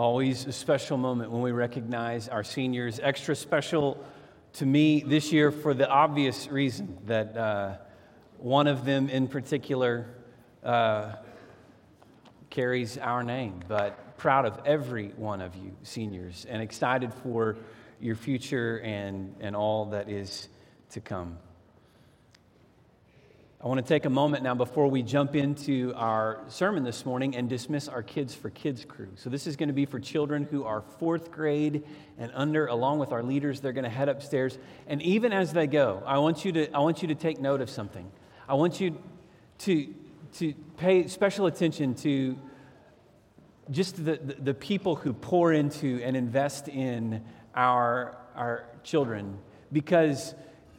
Always a special moment when we recognize our seniors. Extra special to me this year for the obvious reason that uh, one of them in particular uh, carries our name. But proud of every one of you, seniors, and excited for your future and, and all that is to come. I want to take a moment now before we jump into our sermon this morning and dismiss our Kids for Kids crew. So, this is going to be for children who are fourth grade and under, along with our leaders. They're going to head upstairs. And even as they go, I want you to, I want you to take note of something. I want you to, to pay special attention to just the, the, the people who pour into and invest in our, our children because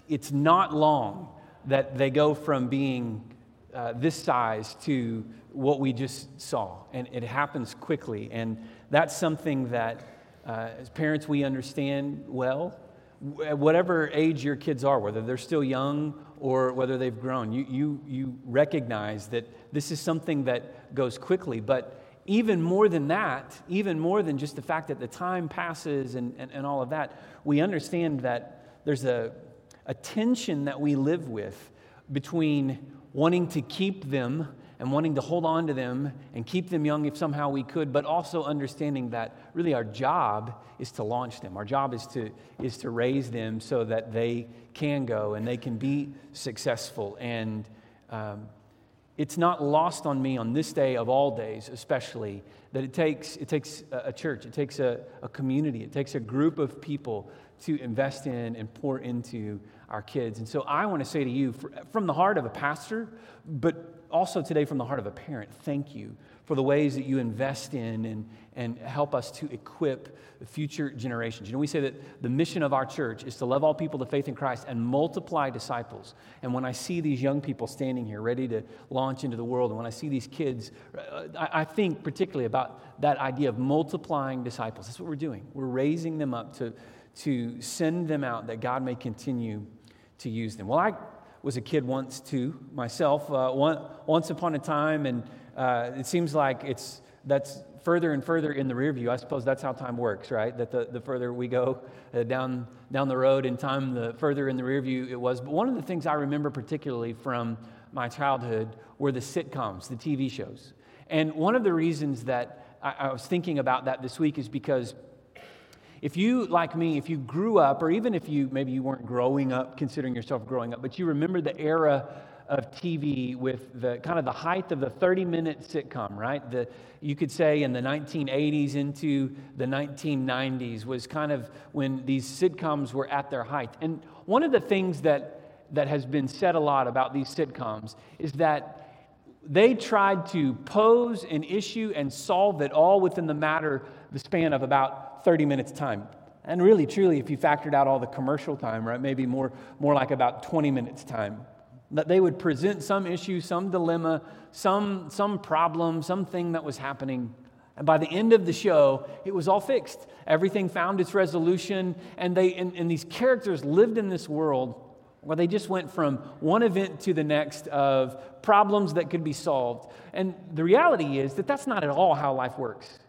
it's not long that they go from being uh, this size to what we just saw. And it happens quickly. And that's something that, uh, as parents, we understand well. At whatever age your kids are, whether they're still young or whether they've grown, you, you, you recognize that this is something that goes quickly. But even more than that, even more than just the fact that the time passes and, and, and all of that, we understand that there's a a tension that we live with between wanting to keep them and wanting to hold on to them and keep them young if somehow we could, but also understanding that really our job is to launch them. Our job is to, is to raise them so that they can go and they can be successful. And um, it's not lost on me on this day of all days, especially, that it takes, it takes a church, it takes a, a community, it takes a group of people to invest in and pour into our kids. And so I want to say to you, from the heart of a pastor, but also today from the heart of a parent, thank you for the ways that you invest in and, and help us to equip future generations. You know, we say that the mission of our church is to love all people to faith in Christ and multiply disciples. And when I see these young people standing here ready to launch into the world, and when I see these kids, uh, I, I think particularly about that idea of multiplying disciples. That's what we're doing. We're raising them up to, to send them out that God may continue to use them. Well, I was a kid once too, myself, uh, one, once upon a time, and uh, it seems like it's that's further and further in the rear view. I suppose that's how time works, right? That the, the further we go uh, down, down the road in time, the further in the rear view it was. But one of the things I remember particularly from my childhood were the sitcoms, the TV shows. And one of the reasons that I, I was thinking about that this week is because if you, like me, if you grew up, or even if you maybe you weren't growing up, considering yourself growing up, but you remember the era of TV with the kind of the height of the 30 minute sitcom, right? The, you could say in the 1980s into the 1990s was kind of when these sitcoms were at their height. And one of the things that, that has been said a lot about these sitcoms is that they tried to pose an issue and solve it all within the matter, the span of about 30 minutes time. And really, truly, if you factored out all the commercial time, right, maybe more, more like about 20 minutes time. That they would present some issue, some dilemma, some, some problem, something that was happening. And by the end of the show, it was all fixed. Everything found its resolution, and, they, and, and these characters lived in this world where they just went from one event to the next of problems that could be solved. And the reality is that that's not at all how life works.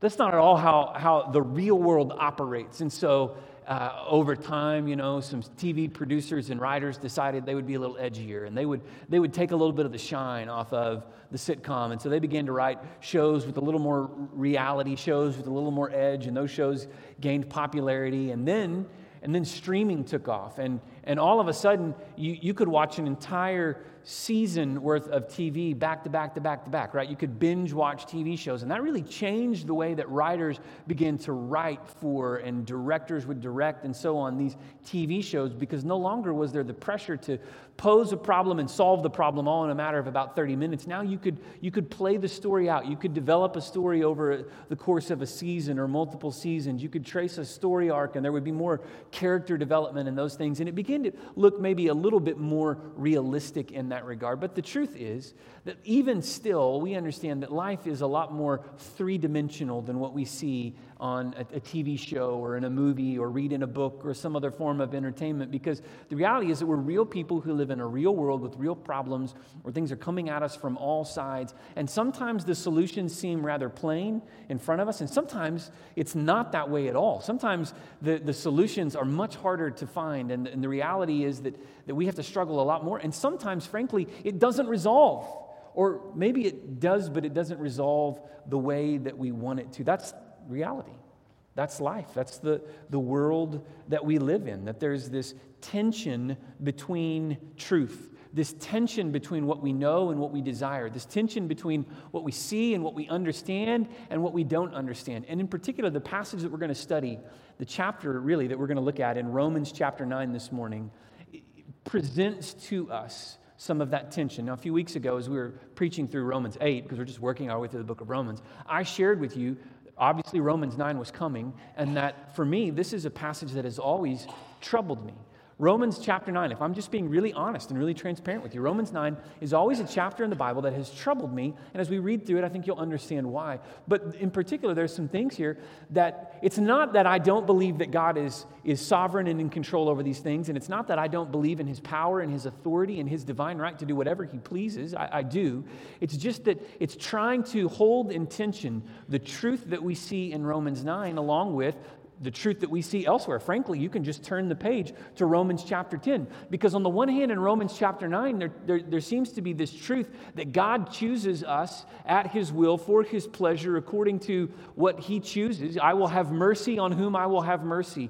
That's not at all how, how the real world operates. And so, uh, over time, you know, some TV producers and writers decided they would be a little edgier and they would, they would take a little bit of the shine off of the sitcom. And so they began to write shows with a little more reality, shows with a little more edge, and those shows gained popularity. And then, and then streaming took off. And, and all of a sudden, you, you could watch an entire season worth of TV back to back to back to back, right? You could binge watch TV shows. And that really changed the way that writers began to write for and directors would direct and so on these TV shows because no longer was there the pressure to pose a problem and solve the problem all in a matter of about 30 minutes. Now you could, you could play the story out. You could develop a story over the course of a season or multiple seasons. You could trace a story arc and there would be more character development and those things. And it began to look maybe a little bit more realistic in that regard. But the truth is that even still, we understand that life is a lot more three dimensional than what we see on a, a, TV show or in a movie or read in a book or some other form of entertainment because the reality is that we're real people who live in a real world with real problems where things are coming at us from all sides. And sometimes the solutions seem rather plain in front of us, and sometimes it's not that way at all. Sometimes the, the solutions are much harder to find, and, and the reality is that, that we have to struggle a lot more. And sometimes, frankly, it doesn't resolve. Or maybe it does, but it doesn't resolve the way that we want it to. That's reality. That's life. That's the, the world that we live in, that there's this tension between truth, this tension between what we know and what we desire, this tension between what we see and what we understand and what we don't understand. And in particular, the passage that we're going to study, the chapter really that we're going to look at in Romans chapter 9 this morning, presents to us some of that tension. Now, a few weeks ago, as we were preaching through Romans 8, because we're just working our way through the book of Romans, I shared with you obviously Romans 9 was coming, and that for me, this is a passage that has always troubled me. Romans chapter 9, if I'm just being really honest and really transparent with you, Romans 9 is always a chapter in the Bible that has troubled me. And as we read through it, I think you'll understand why. But in particular, there's some things here that it's not that I don't believe that God is, is sovereign and in control over these things. And it's not that I don't believe in his power and his authority and his divine right to do whatever he pleases. I, I do. It's just that it's trying to hold in tension the truth that we see in Romans 9 along with the truth that we see elsewhere. Frankly, you can just turn the page to Romans chapter 10. Because, on the one hand, in Romans chapter 9, there, there, there, seems to be this truth that God chooses us at his will for his pleasure according to what he chooses. I will have mercy on whom I will have mercy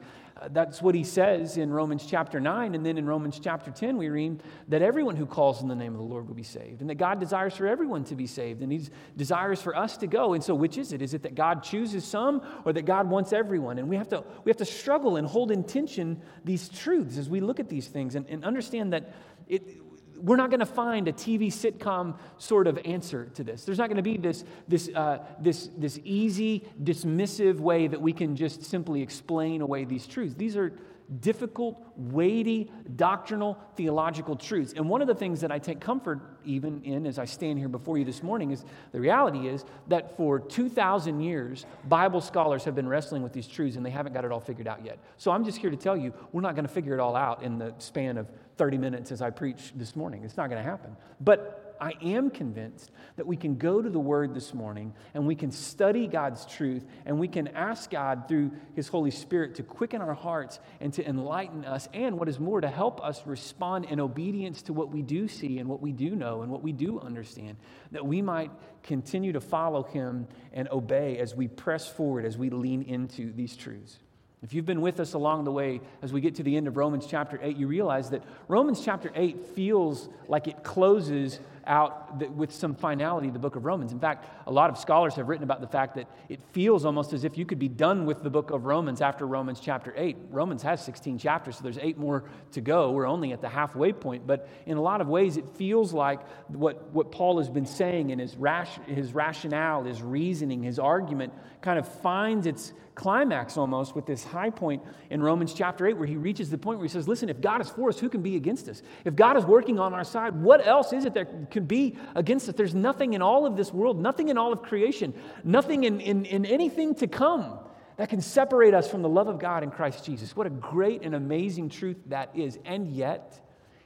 that's what he says in Romans chapter 9. And then in Romans chapter 10, we read that everyone who calls in the name of the Lord will be saved. And that God desires for everyone to be saved. And he desires for us to go. And so, which is it? Is it that God chooses some or that God wants everyone? And we have to, we have to struggle and hold in tension these truths as we look at these things and, and understand that it, we're not going to find a TV sitcom sort of answer to this. There's not going to be this, this, uh, this, this easy, dismissive way that we can just simply explain away these truths. These are difficult, weighty, doctrinal, theological truths. And one of the things that I take comfort even in as I stand here before you this morning is the reality is that for 2,000 years, Bible scholars have been wrestling with these truths and they haven't got it all figured out yet. So I'm just here to tell you, we're not going to figure it all out in the span of 30 minutes as I preach this morning. It's not going to happen. But I am convinced that we can go to the Word this morning and we can study God's truth and we can ask God through His Holy Spirit to quicken our hearts and to enlighten us, and what is more, to help us respond in obedience to what we do see and what we do know and what we do understand, that we might continue to follow Him and obey as we press forward, as we lean into these truths. If you've been with us along the way as we get to the end of Romans chapter 8, you realize that Romans chapter 8 feels like it closes out the, with some finality the book of Romans. In fact, a lot of scholars have written about the fact that it feels almost as if you could be done with the book of Romans after Romans chapter 8. Romans has 16 chapters, so there's eight more to go. We're only at the halfway point, but in a lot of ways, it feels like what, what Paul has been saying in his, rash, his rationale, his reasoning, his argument kind of finds its climax almost with this high point in Romans chapter 8, where he reaches the point where he says, Listen, if God is for us, who can be against us? If God is working on our side, what else is it that can be against us? There's nothing in all of this world, nothing in all of creation, nothing in, in, in anything to come that can separate us from the love of God in Christ Jesus. What a great and amazing truth that is. And yet,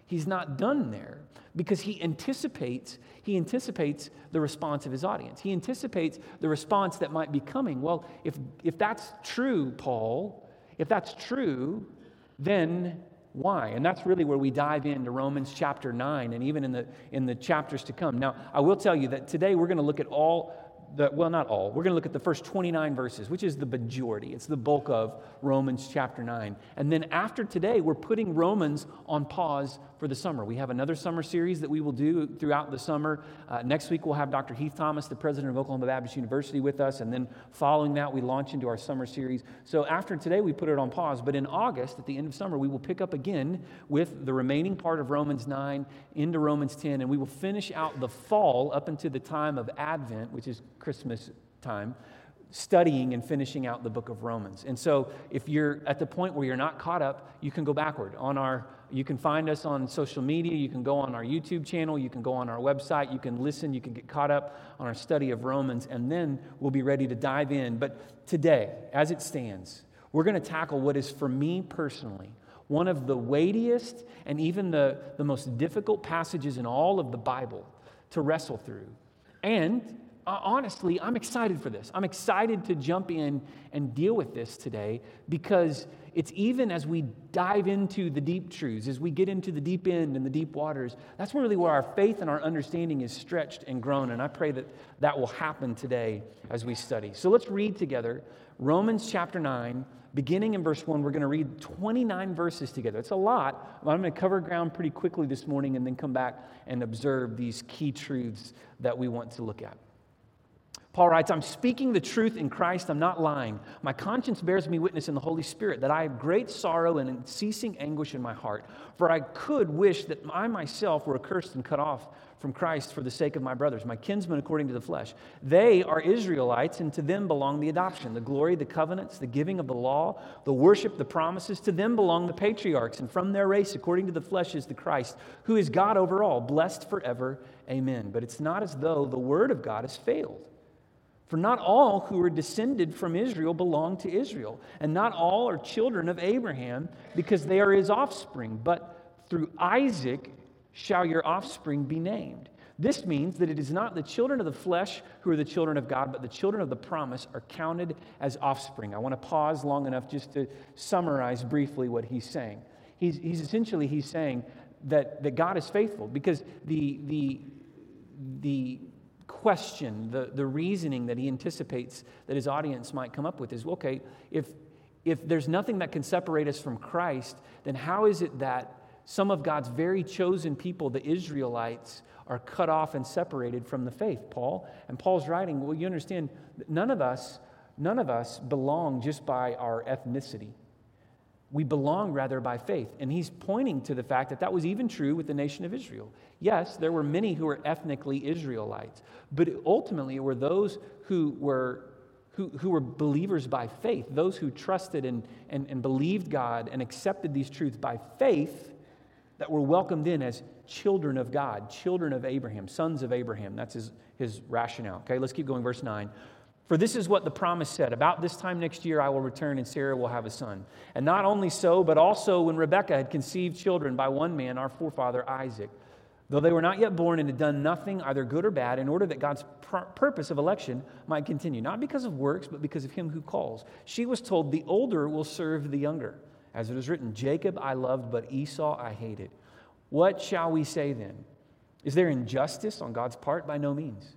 he's not done there because he anticipates he anticipates the response of his audience he anticipates the response that might be coming well if if that's true paul if that's true then why and that's really where we dive into romans chapter 9 and even in the in the chapters to come now i will tell you that today we're going to look at all the, well, not all. We're going to look at the first 29 verses, which is the majority. It's the bulk of Romans chapter 9. And then after today, we're putting Romans on pause for the summer. We have another summer series that we will do throughout the summer. Uh, next week, we'll have Dr. Heath Thomas, the president of Oklahoma Baptist University, with us. And then following that, we launch into our summer series. So after today, we put it on pause. But in August, at the end of summer, we will pick up again with the remaining part of Romans 9 into Romans 10. And we will finish out the fall up into the time of Advent, which is Christmas time studying and finishing out the book of Romans. And so if you're at the point where you're not caught up, you can go backward. On our you can find us on social media, you can go on our YouTube channel, you can go on our website, you can listen, you can get caught up on our study of Romans and then we'll be ready to dive in. But today, as it stands, we're going to tackle what is for me personally one of the weightiest and even the, the most difficult passages in all of the Bible to wrestle through. And Uh, honestly, I'm excited for this. I'm excited to jump in and deal with this today because it's even as we dive into the deep truths, as we get into the deep end and the deep waters, that's really where our faith and our understanding is stretched and grown. And I pray that that will happen today as we study. So let's read together Romans chapter 9, beginning in verse 1. We're going to read 29 verses together. It's a lot, but I'm going to cover ground pretty quickly this morning and then come back and observe these key truths that we want to look at. Paul writes, I'm speaking the truth in Christ, I'm not lying. My conscience bears me witness in the Holy Spirit that I have great sorrow and unceasing anguish in my heart. For I could wish that I myself were accursed and cut off from Christ for the sake of my brothers, my kinsmen according to the flesh. They are Israelites, and to them belong the adoption, the glory, the covenants, the giving of the law, the worship, the promises. To them belong the patriarchs, and from their race, according to the flesh, is the Christ, who is God over all, blessed forever. Amen. But it's not as though the word of God has failed. For not all who are descended from Israel belong to Israel, and not all are children of Abraham because they are his offspring, but through Isaac shall your offspring be named. This means that it is not the children of the flesh who are the children of God, but the children of the promise are counted as offspring. I want to pause long enough just to summarize briefly what he's saying. He's, he's essentially he's saying that, that God is faithful because the, the, the question, the, the reasoning that he anticipates that his audience might come up with is okay, if, if there's nothing that can separate us from Christ, then how is it that some of God's very chosen people, the Israelites, are cut off and separated from the faith, Paul? And Paul's writing, well, you understand, none of us, none of us belong just by our ethnicity. We belong rather by faith. And he's pointing to the fact that that was even true with the nation of Israel. Yes, there were many who were ethnically Israelites, but ultimately it were those who were, who, who were believers by faith, those who trusted and, and, and believed God and accepted these truths by faith that were welcomed in as children of God, children of Abraham, sons of Abraham. That's his, his rationale. Okay, let's keep going. Verse 9. For this is what the promise said About this time next year I will return, and Sarah will have a son. And not only so, but also when Rebekah had conceived children by one man, our forefather Isaac, though they were not yet born and had done nothing, either good or bad, in order that God's pr- purpose of election might continue, not because of works, but because of him who calls. She was told, The older will serve the younger. As it is written, Jacob I loved, but Esau I hated. What shall we say then? Is there injustice on God's part? By no means.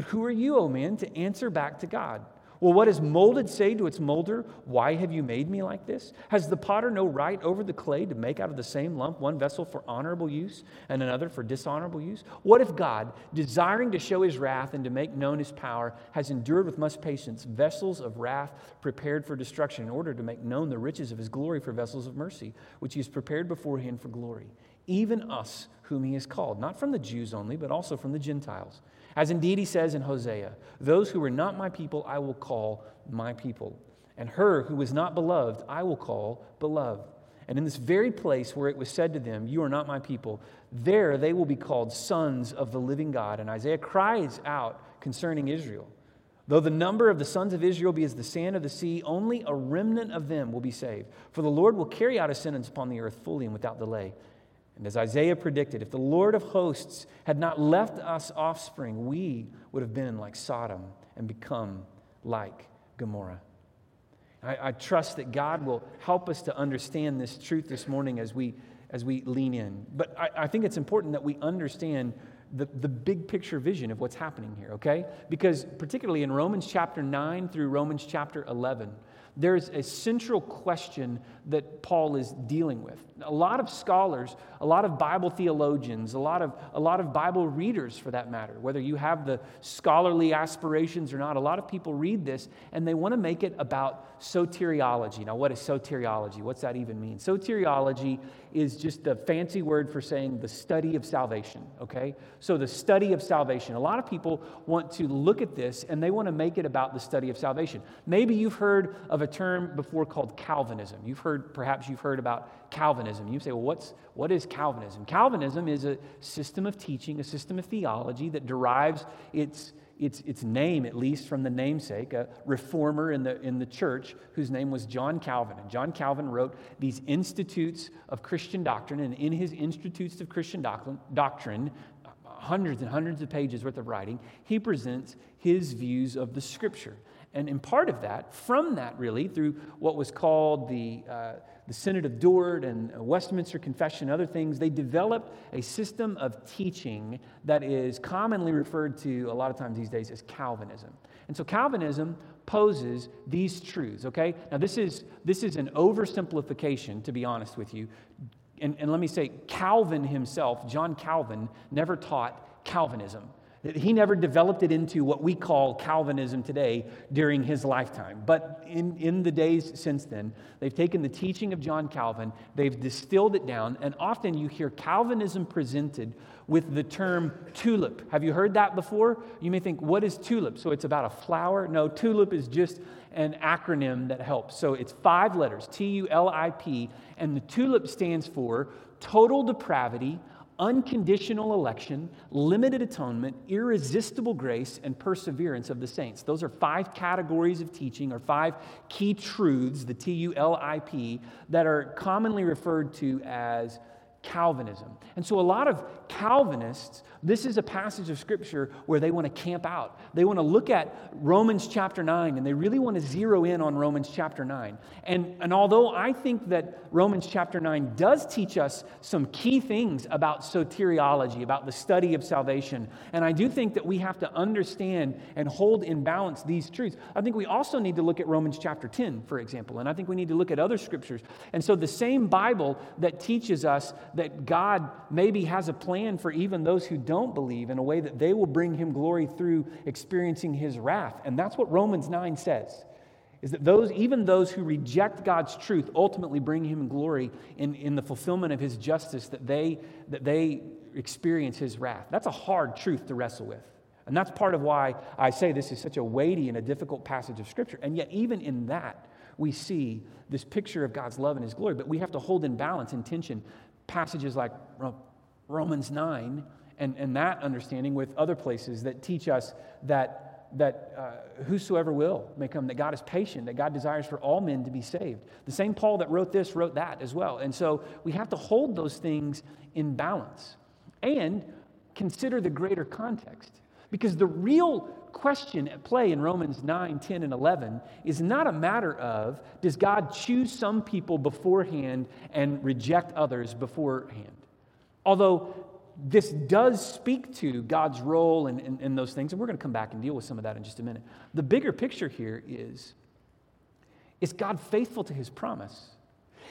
But who are you, O man, to answer back to God? Well, what does molded say to its molder? Why have you made me like this? Has the potter no right over the clay to make out of the same lump one vessel for honorable use and another for dishonorable use? What if God, desiring to show his wrath and to make known his power, has endured with much patience vessels of wrath prepared for destruction in order to make known the riches of his glory for vessels of mercy, which he has prepared beforehand for glory? Even us, whom he has called, not from the Jews only, but also from the Gentiles. As indeed he says in Hosea, Those who were not my people, I will call my people. And her who was not beloved, I will call beloved. And in this very place where it was said to them, You are not my people, there they will be called sons of the living God. And Isaiah cries out concerning Israel. Though the number of the sons of Israel be as the sand of the sea, only a remnant of them will be saved. For the Lord will carry out his sentence upon the earth fully and without delay. And as Isaiah predicted, if the Lord of hosts had not left us offspring, we would have been like Sodom and become like Gomorrah. I, I, trust that God will help us to understand this truth this morning as we, as we lean in. But I, I think it's important that we understand the, the big picture vision of what's happening here, okay? Because particularly in Romans chapter 9 through Romans chapter 11, there's a central question that Paul is dealing with. A lot of scholars, a lot of Bible theologians, a lot of, a lot of Bible readers for that matter, whether you have the scholarly aspirations or not, a lot of people read this and they want to make it about soteriology. Now, what is soteriology? What's that even mean? Soteriology is just a fancy word for saying the study of salvation, okay? So, the study of salvation. A lot of people want to look at this and they want to make it about the study of salvation. Maybe you've heard of a term before called Calvinism. You've heard, perhaps you've heard about Calvinism. You say, well, what's, what is Calvinism? Calvinism is a system of teaching, a system of theology that derives its its, its name, at least from the namesake, a reformer in the, in the church whose name was John Calvin. And John Calvin wrote these Institutes of Christian Doctrine, and in his Institutes of Christian Doctrine, doctrine hundreds and hundreds of pages worth of writing, he presents his views of the scripture. And in part of that, from that really, through what was called the, uh, the Synod of Dort and Westminster Confession and other things, they developed a system of teaching that is commonly referred to a lot of times these days as Calvinism. And so Calvinism poses these truths, okay? Now, this is, this is an oversimplification, to be honest with you. And, and let me say, Calvin himself, John Calvin, never taught Calvinism. He never developed it into what we call Calvinism today during his lifetime. But in, in the days since then, they've taken the teaching of John Calvin, they've distilled it down, and often you hear Calvinism presented with the term tulip. Have you heard that before? You may think, what is tulip? So it's about a flower? No, tulip is just an acronym that helps. So it's five letters T U L I P, and the tulip stands for total depravity unconditional election, limited atonement, irresistible grace, and perseverance of the saints. Those are five categories of teaching or five key truths, the T U L I P, that are commonly referred to as Calvinism. And so, a lot of Calvinists, this is a passage of scripture where they want to camp out. They want to look at Romans chapter 9 and they really want to zero in on Romans chapter 9. And, and although I think that Romans chapter 9 does teach us some key things about soteriology, about the study of salvation, and I do think that we have to understand and hold in balance these truths, I think we also need to look at Romans chapter 10, for example. And I think we need to look at other scriptures. And so, the same Bible that teaches us that God maybe has a plan for even those who don't believe in a way that they will bring him glory through experiencing his wrath. And that's what Romans 9 says. Is that those, even those who reject God's truth, ultimately bring him glory in, in the fulfillment of his justice, that they, that they experience his wrath. That's a hard truth to wrestle with. And that's part of why I say this is such a weighty and a difficult passage of Scripture. And yet, even in that, we see this picture of God's love and His glory. But we have to hold in balance and tension passages like Romans 9 and, and that understanding with other places that teach us that, that uh, whosoever will may come, that God is patient, that God desires for all men to be saved. The same Paul that wrote this wrote that as well. And so we have to hold those things in balance and consider the greater context. Because the real question at play in Romans 9, 10, and 11 is not a matter of does God choose some people beforehand and reject others beforehand? Although this does speak to God's role in, in, in those things, and we're going to come back and deal with some of that in just a minute. The bigger picture here is is God faithful to his promise?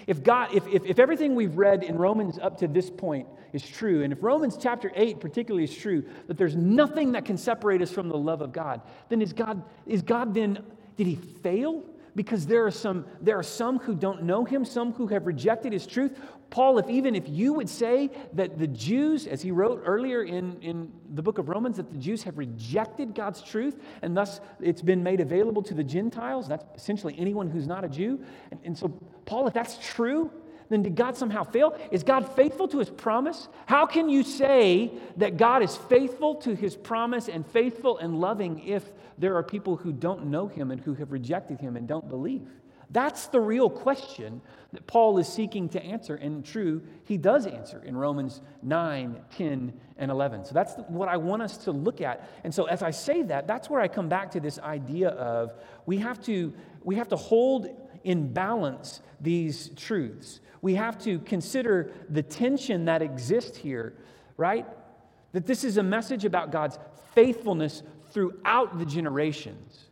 If God, if, if, if everything we've read in Romans up to this point is true, and if Romans chapter 8 particularly is true, that there's nothing that can separate us from the love of God, then is God, is God then, did he fail? Because there are some, there are some who don't know him, some who have rejected his truth. Paul, if even if you would say that the Jews, as he wrote earlier in, in the book of Romans, that the Jews have rejected God's truth, and thus it's been made available to the Gentiles, that's essentially anyone who's not a Jew. And, and so, Paul, if that's true, then did God somehow fail? Is God faithful to his promise? How can you say that God is faithful to his promise and faithful and loving if there are people who don't know him and who have rejected him and don't believe? That's the real question that Paul is seeking to answer. And true, he does answer in Romans 9, 10, and 11. So that's what I want us to look at. And so as I say that, that's where I come back to this idea of we have to, we have to hold in balance these truths we have to consider the tension that exists here, right? that this is a message about God's faithfulness throughout the generations.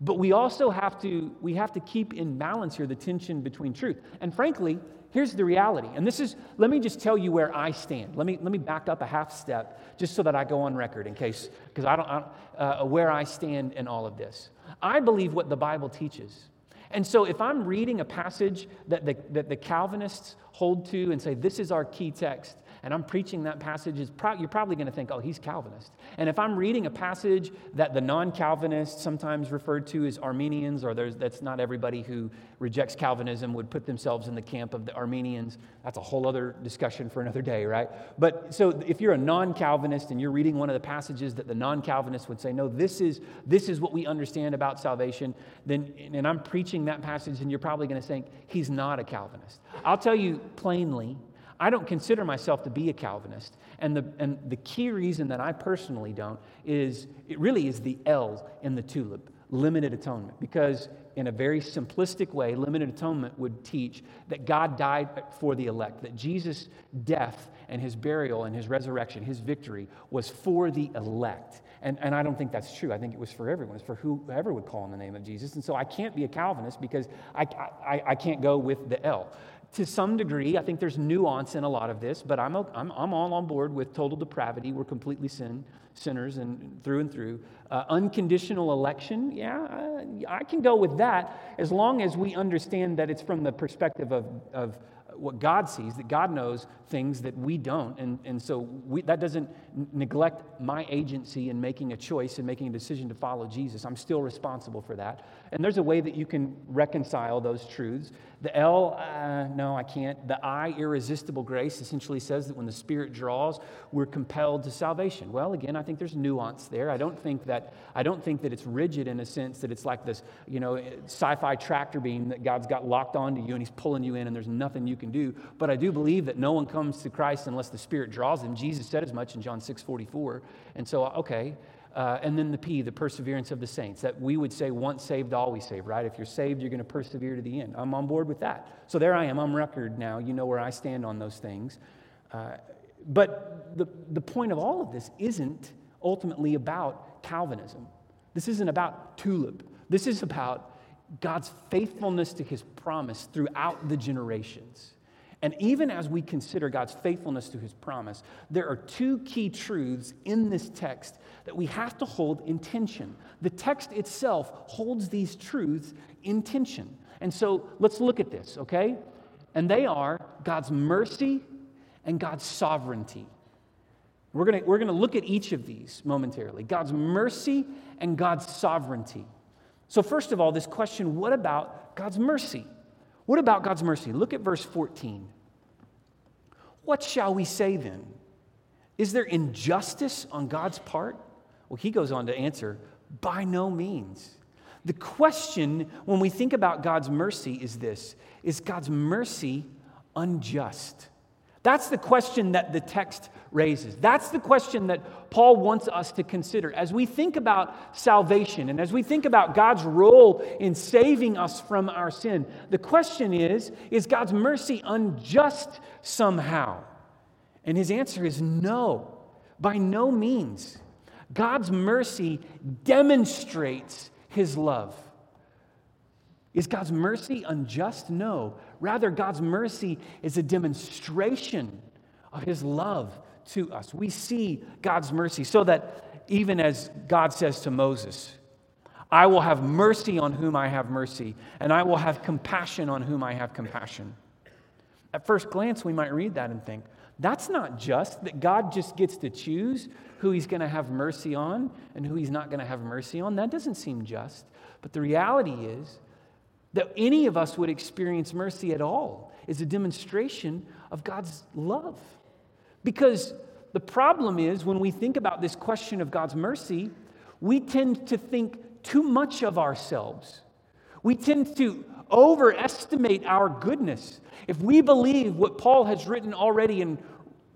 But we also have to, we have to keep in balance here the tension between truth. And frankly, here's the reality. And this is, let me just tell you where I stand. Let me, let me back up a half step just so that I go on record in case, because I don't, I don't uh, where I stand in all of this. I believe what the Bible teaches. And so if I'm reading a passage that the, that the Calvinists hold to and say, this is our key text, and I'm preaching that passage, is pro- you're probably going to think, oh, he's Calvinist. And if I'm reading a passage that the non Calvinists, sometimes referred to as Arminians, or that's not everybody who rejects Calvinism would put themselves in the camp of the Arminians, that's a whole other discussion for another day, right? But so if you're a non Calvinist and you're reading one of the passages that the non Calvinists would say, no, this is, this is what we understand about salvation, then, and I'm preaching that passage, and you're probably going to think, he's not a Calvinist. I'll tell you plainly, I don't consider myself to be a Calvinist. And the, and the key reason that I personally don't is it really is the L in the tulip, limited atonement. Because in a very simplistic way, limited atonement would teach that God died for the elect, that Jesus' death and his burial and his resurrection, his victory, was for the elect. And, and I don't think that's true. I think it was for everyone. It's for whoever would call on the name of Jesus. And so I can't be a Calvinist because I, I, I can't go with the L to some degree, I think there's nuance in a lot of this, but I'm, I'm, I'm all on board with total depravity. We're completely sin, sinners and through and through. Uh, unconditional election, yeah, I, I, can go with that as long as we understand that it's from the perspective of, of what God sees, that God knows things that we don't. And, and so we, that doesn't neglect my agency in making a choice and making a decision to follow Jesus. I'm still responsible for that. And there's a way that you can reconcile those truths. The L, uh, no, I can't. The I, irresistible grace, essentially says that when the Spirit draws, we're compelled to salvation. Well, again, I think there's nuance there. I don't think that I don't think that it's rigid in a sense that it's like this, you know, sci-fi tractor beam that God's got locked onto you and He's pulling you in, and there's nothing you can do. But I do believe that no one comes to Christ unless the Spirit draws them. Jesus said as much in John 6:44. And so, okay, uh, and then the P, the perseverance of the saints, that we would say once saved, always saved, right? If you're saved, you're going to persevere to the end. I'm on board with that. So there I am. I'm record now. You know where I stand on those things. Uh, but the, the point of all of this isn't ultimately about Calvinism. This isn't about tulip. This is about God's faithfulness to his promise throughout the generations. And even as we consider God's faithfulness to his promise, there are two key truths in this text that we have to hold in tension. The text itself holds these truths in tension. And so let's look at this, okay? And they are God's mercy and God's sovereignty. We're going we're going to look at each of these momentarily God's mercy and God's sovereignty. So, first of all, this question what about God's mercy? What about God's mercy? Look at verse 14. What shall we say then? Is there injustice on God's part? Well, he goes on to answer, by no means. The question when we think about God's mercy is this Is God's mercy unjust? That's the question that the text raises. That's the question that Paul wants us to consider. As we think about salvation and as we think about God's role in saving us from our sin, the question is is God's mercy unjust somehow? And his answer is no, by no means. God's mercy demonstrates his love. Is God's mercy unjust? No. Rather, God's mercy is a demonstration of his love to us. We see God's mercy so that even as God says to Moses, I will have mercy on whom I have mercy, and I will have compassion on whom I have compassion. At first glance, we might read that and think, that's not just that God just gets to choose who he's going to have mercy on and who he's not going to have mercy on. That doesn't seem just. But the reality is that any of us would experience mercy at all is a demonstration of God's love. Because the problem is when we think about this question of God's mercy, we tend to think too much of ourselves. We tend to overestimate our goodness. If we believe what Paul has written already in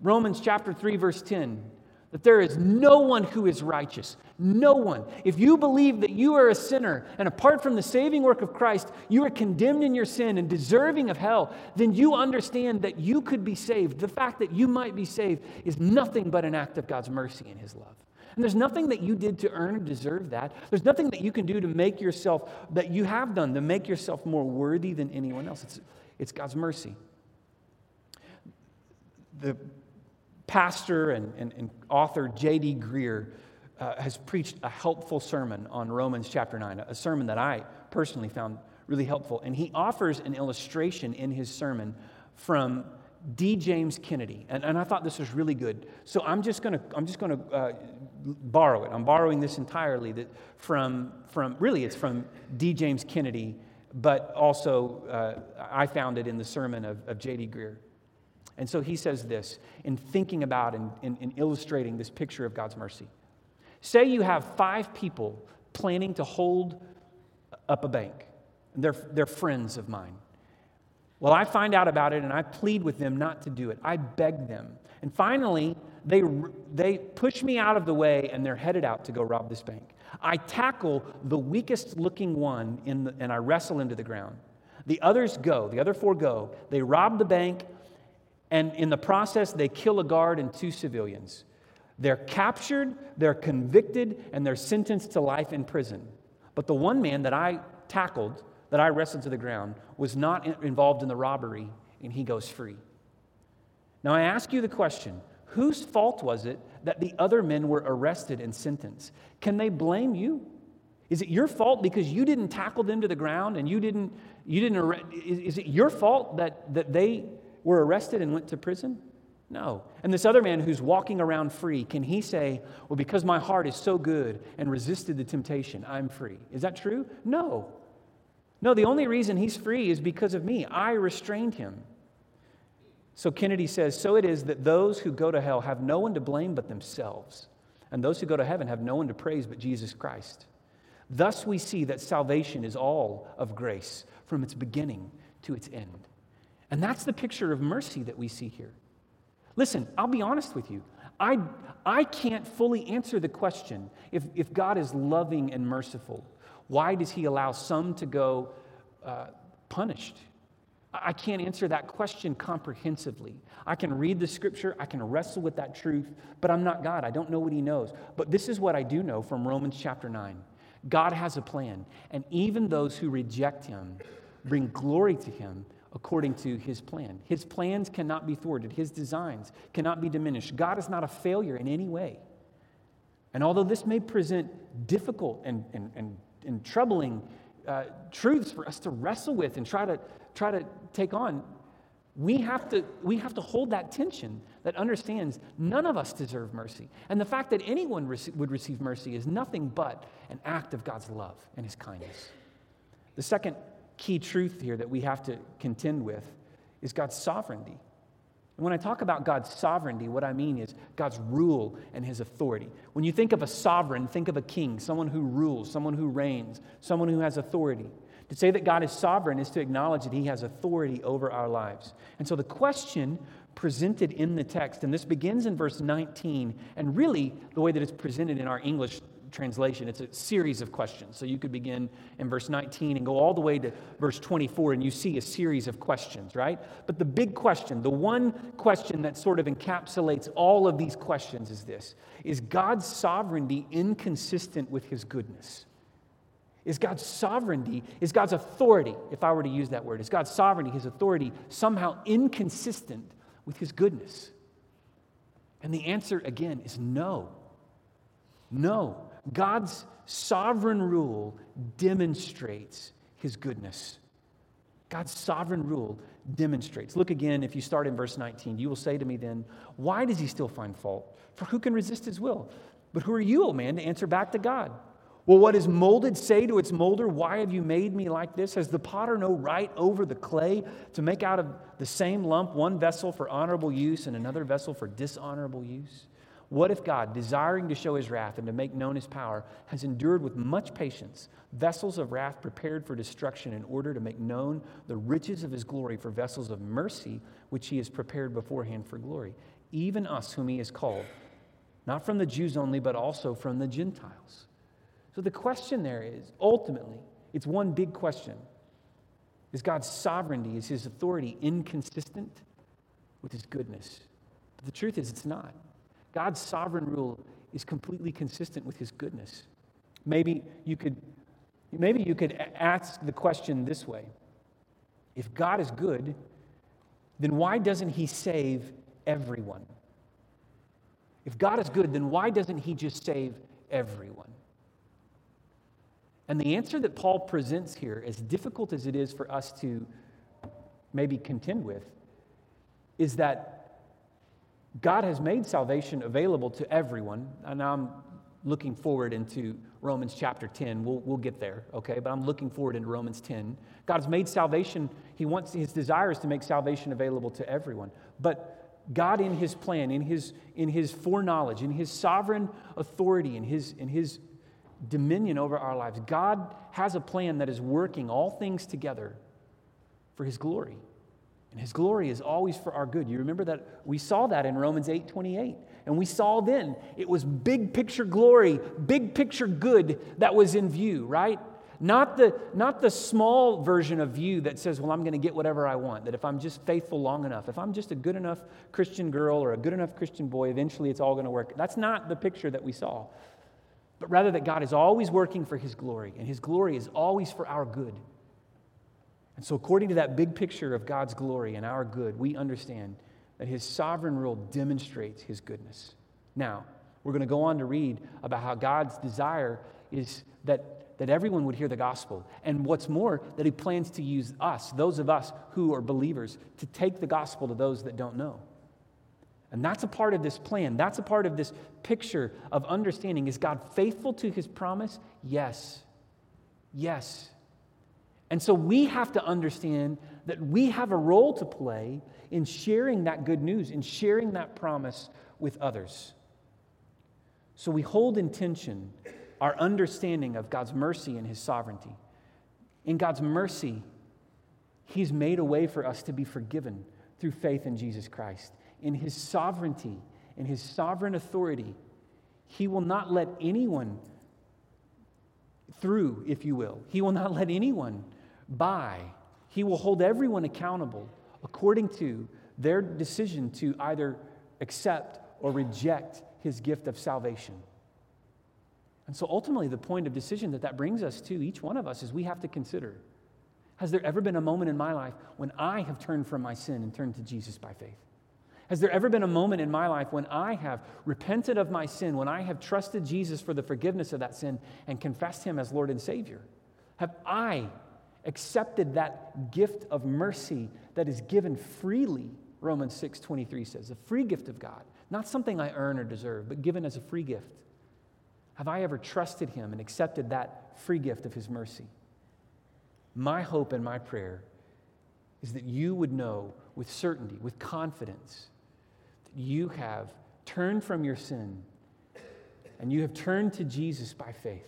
Romans chapter 3 verse 10, that there is no one who is righteous, No one. If you believe that you are a sinner and apart from the saving work of Christ, you are condemned in your sin and deserving of hell, then you understand that you could be saved. The fact that you might be saved is nothing but an act of God's mercy and His love. And there's nothing that you did to earn or deserve that. There's nothing that you can do to make yourself, that you have done, to make yourself more worthy than anyone else. It's, it's God's mercy. The pastor and, and, and author J.D. Greear uh, has preached a helpful sermon on Romans chapter 9, a sermon that I personally found really helpful. And he offers an illustration in his sermon from D. James Kennedy, and, and I thought this was really good. So I'm just going to I'm just going to uh, borrow it. I'm borrowing this entirely that from from really it's from D. James Kennedy, but also uh, I found it in the sermon of, of J.D. Greear. And so he says this in thinking about and, in illustrating this picture of God's mercy. Say you have five people planning to hold up a bank, and they're, they're friends of mine. Well, I find out about it and I plead with them not to do it. I beg them. And finally, they, they push me out of the way and they're headed out to go rob this bank. I tackle the weakest looking one the, and I wrestle him to the ground. The others go, the other four go. They rob the bank, and in the process, they kill a guard and two civilians. They're captured, they're convicted, and they're sentenced to life in prison. But the one man that I tackled, that I wrestled to the ground, was not involved in the robbery, and he goes free. Now, I ask you the question whose fault was it that the other men were arrested and sentenced? Can they blame you? Is it your fault because you didn't tackle them to the ground and you didn't, you didn't, is, is it your fault that, that they were arrested and went to prison? No. And this other man who's walking around free, can he say, Well, because my heart is so good and resisted the temptation, I'm free? Is that true? No. No, the only reason he's free is because of me. I restrained him. So Kennedy says, So it is that those who go to hell have no one to blame but themselves, and those who go to heaven have no one to praise but Jesus Christ. Thus we see that salvation is all of grace from its beginning to its end. And that's the picture of mercy that we see here. Listen, I'll be honest with you. I, I can't fully answer the question if, if God is loving and merciful, why does He allow some to go uh, punished? I can't answer that question comprehensively. I can read the scripture, I can wrestle with that truth, but I'm not God. I don't know what He knows. But this is what I do know from Romans chapter 9 God has a plan, and even those who reject Him bring glory to Him according to his plan. His plans cannot be thwarted, his designs cannot be diminished. God is not a failure in any way. And although this may present difficult and, and, and, and troubling uh, truths for us to wrestle with and try to, try to take on, we have, to, we have to hold that tension that understands none of us deserve mercy. And the fact that anyone rec- would receive mercy is nothing but an act of God's love and his kindness. The second key truth here that we have to contend with is God's sovereignty. And when I talk about God's sovereignty, what I mean is God's rule and his authority. When you think of a sovereign, think of a king, someone who rules, someone who reigns, someone who has authority. To say that God is sovereign is to acknowledge that he has authority over our lives. And so the question presented in the text, and this begins in verse 19, and really the way that it's presented in our English translation. It's a series of questions. So you could begin in verse 19 and go all the way to verse 24, and you see a series of questions, right? But the big question, the one question that sort of encapsulates all of these questions is this Is God's sovereignty inconsistent with his goodness? Is God's sovereignty, is God's authority, if I were to use that word, is God's sovereignty, his authority, somehow inconsistent with his goodness? And the answer, again, is no. No. God's sovereign rule demonstrates his goodness. God's sovereign rule demonstrates. Look again, if you start in verse 19, you will say to me then, Why does he still find fault? For who can resist his will? But who are you, O man, to answer back to God? Will what is molded say to its molder, Why have you made me like this? Has the potter no right over the clay to make out of the same lump one vessel for honorable use and another vessel for dishonorable use? What if God, desiring to show his wrath and to make known his power, has endured with much patience vessels of wrath prepared for destruction in order to make known the riches of his glory for vessels of mercy, which he has prepared beforehand for glory? Even us, whom he has called, not from the Jews only, but also from the Gentiles. So the question there is ultimately, it's one big question Is God's sovereignty, is his authority inconsistent with his goodness? But the truth is, it's not. God's sovereign rule is completely consistent with his goodness. Maybe you could, maybe you could ask the question this way If God is good, then why doesn't he save everyone? If God is good, then why doesn't he just save everyone? And the answer that Paul presents here, as difficult as it is for us to maybe contend with, is that God has made salvation available to everyone. And I'm looking forward into Romans chapter 10. We'll, we'll get there, okay? But I'm looking forward into Romans 10. God has made salvation, He wants, His desire is to make salvation available to everyone. But God, in His plan, in His, in his foreknowledge, in His sovereign authority, in his, in his dominion over our lives, God has a plan that is working all things together for His glory. And His glory is always for our good. You remember that we saw that in Romans 8 28. And we saw then it was big picture glory, big picture good that was in view, right? Not the, not the small version of view that says, well, I'm going to get whatever I want, that if I'm just faithful long enough, if I'm just a good enough Christian girl or a good enough Christian boy, eventually it's all going to work. That's not the picture that we saw. But rather that God is always working for his glory, and his glory is always for our good. And so, according to that big picture of God's glory and our good, we understand that his sovereign rule demonstrates his goodness. Now, we're going to go on to read about how God's desire is that, that everyone would hear the gospel. And what's more, that he plans to use us, those of us who are believers, to take the gospel to those that don't know. And that's a part of this plan. That's a part of this picture of understanding. Is God faithful to his promise? Yes. Yes. And so we have to understand that we have a role to play in sharing that good news, in sharing that promise with others. So we hold in tension our understanding of God's mercy and His sovereignty. In God's mercy, He's made a way for us to be forgiven through faith in Jesus Christ. In His sovereignty, in His sovereign authority, He will not let anyone through, if you will. He will not let anyone by. He will hold everyone accountable according to their decision to either accept or reject his gift of salvation. And so ultimately, the point of decision that that brings us to, each one of us, is we have to consider Has there ever been a moment in my life when I have turned from my sin and turned to Jesus by faith? Has there ever been a moment in my life when I have repented of my sin, when I have trusted Jesus for the forgiveness of that sin and confessed him as Lord and Savior? Have I accepted that gift of mercy that is given freely, Romans 6 23 says, a free gift of God, not something I earn or deserve, but given as a free gift. Have I ever trusted Him and accepted that free gift of His mercy? My hope and my prayer is that you would know with certainty, with confidence, that you have turned from your sin and you have turned to Jesus by faith.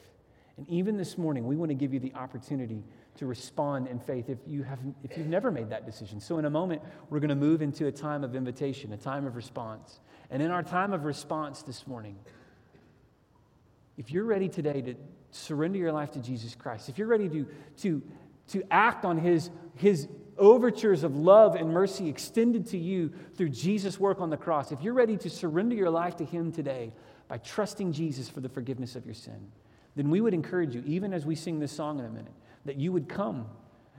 And even this morning, we want to give you the opportunity to respond in faith if, you have, if you've never made that decision. So, in a moment, we're going to move into a time of invitation, a time of response. And in our time of response this morning, if you're ready today to surrender your life to Jesus Christ, if you're ready to, to, to act on his, his overtures of love and mercy extended to you through Jesus' work on the cross, if you're ready to surrender your life to him today by trusting Jesus for the forgiveness of your sin, then we would encourage you, even as we sing this song in a minute, that you would come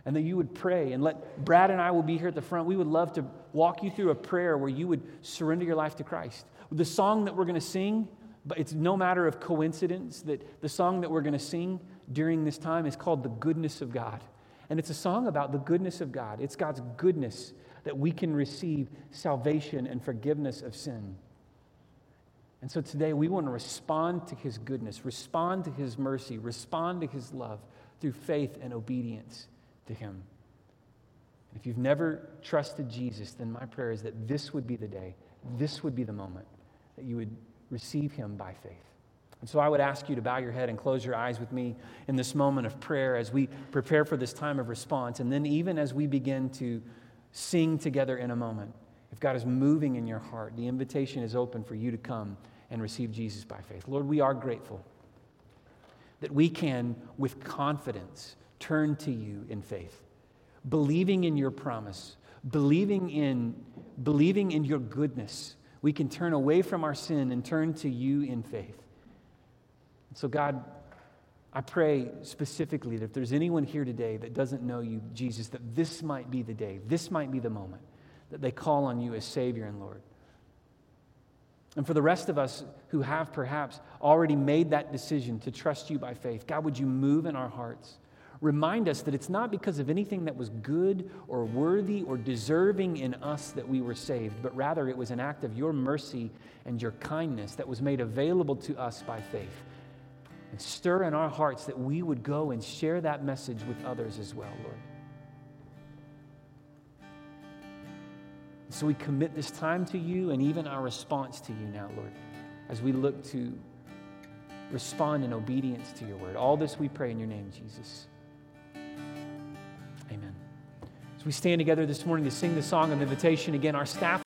and that you would pray and let Brad and I will be here at the front. We would love to walk you through a prayer where you would surrender your life to Christ. The song that we're going to sing, but it's no matter of coincidence that the song that we're going to sing during this time is called The Goodness of God. And it's a song about the goodness of God. It's God's goodness that we can receive salvation and forgiveness of sin. And so today we want to respond to his goodness, respond to his mercy, respond to his love through faith and obedience to Him. If you've never trusted Jesus, then my prayer is that this would be the day, this would be the moment that you would receive Him by faith. And so I would ask you to bow your head and close your eyes with me in this moment of prayer as we prepare for this time of response. And then, even as we begin to sing together in a moment, if God is moving in your heart, the invitation is open for you to come and receive Jesus by faith. Lord, we are grateful that we can, with confidence, turn to you in faith, believing in your promise, believing in, believing in your goodness. We can turn away from our sin and turn to you in faith. So, God, I pray specifically that if there's anyone here today that doesn't know you, Jesus, that this might be the day, this might be the moment that they call on you as Savior and Lord. And for the rest of us who have perhaps already made that decision to trust you by faith, God, would you move in our hearts? Remind us that it's not because of anything that was good or worthy or deserving in us that we were saved, but rather it was an act of your mercy and your kindness that was made available to us by faith. And stir in our hearts that we would go and share that message with others as well, Lord. So we commit this time to you and even our response to you now, Lord, as we look to respond in obedience to your word. All this we pray in your name, Jesus. Amen. As we stand together this morning to sing the song of invitation again, our staff.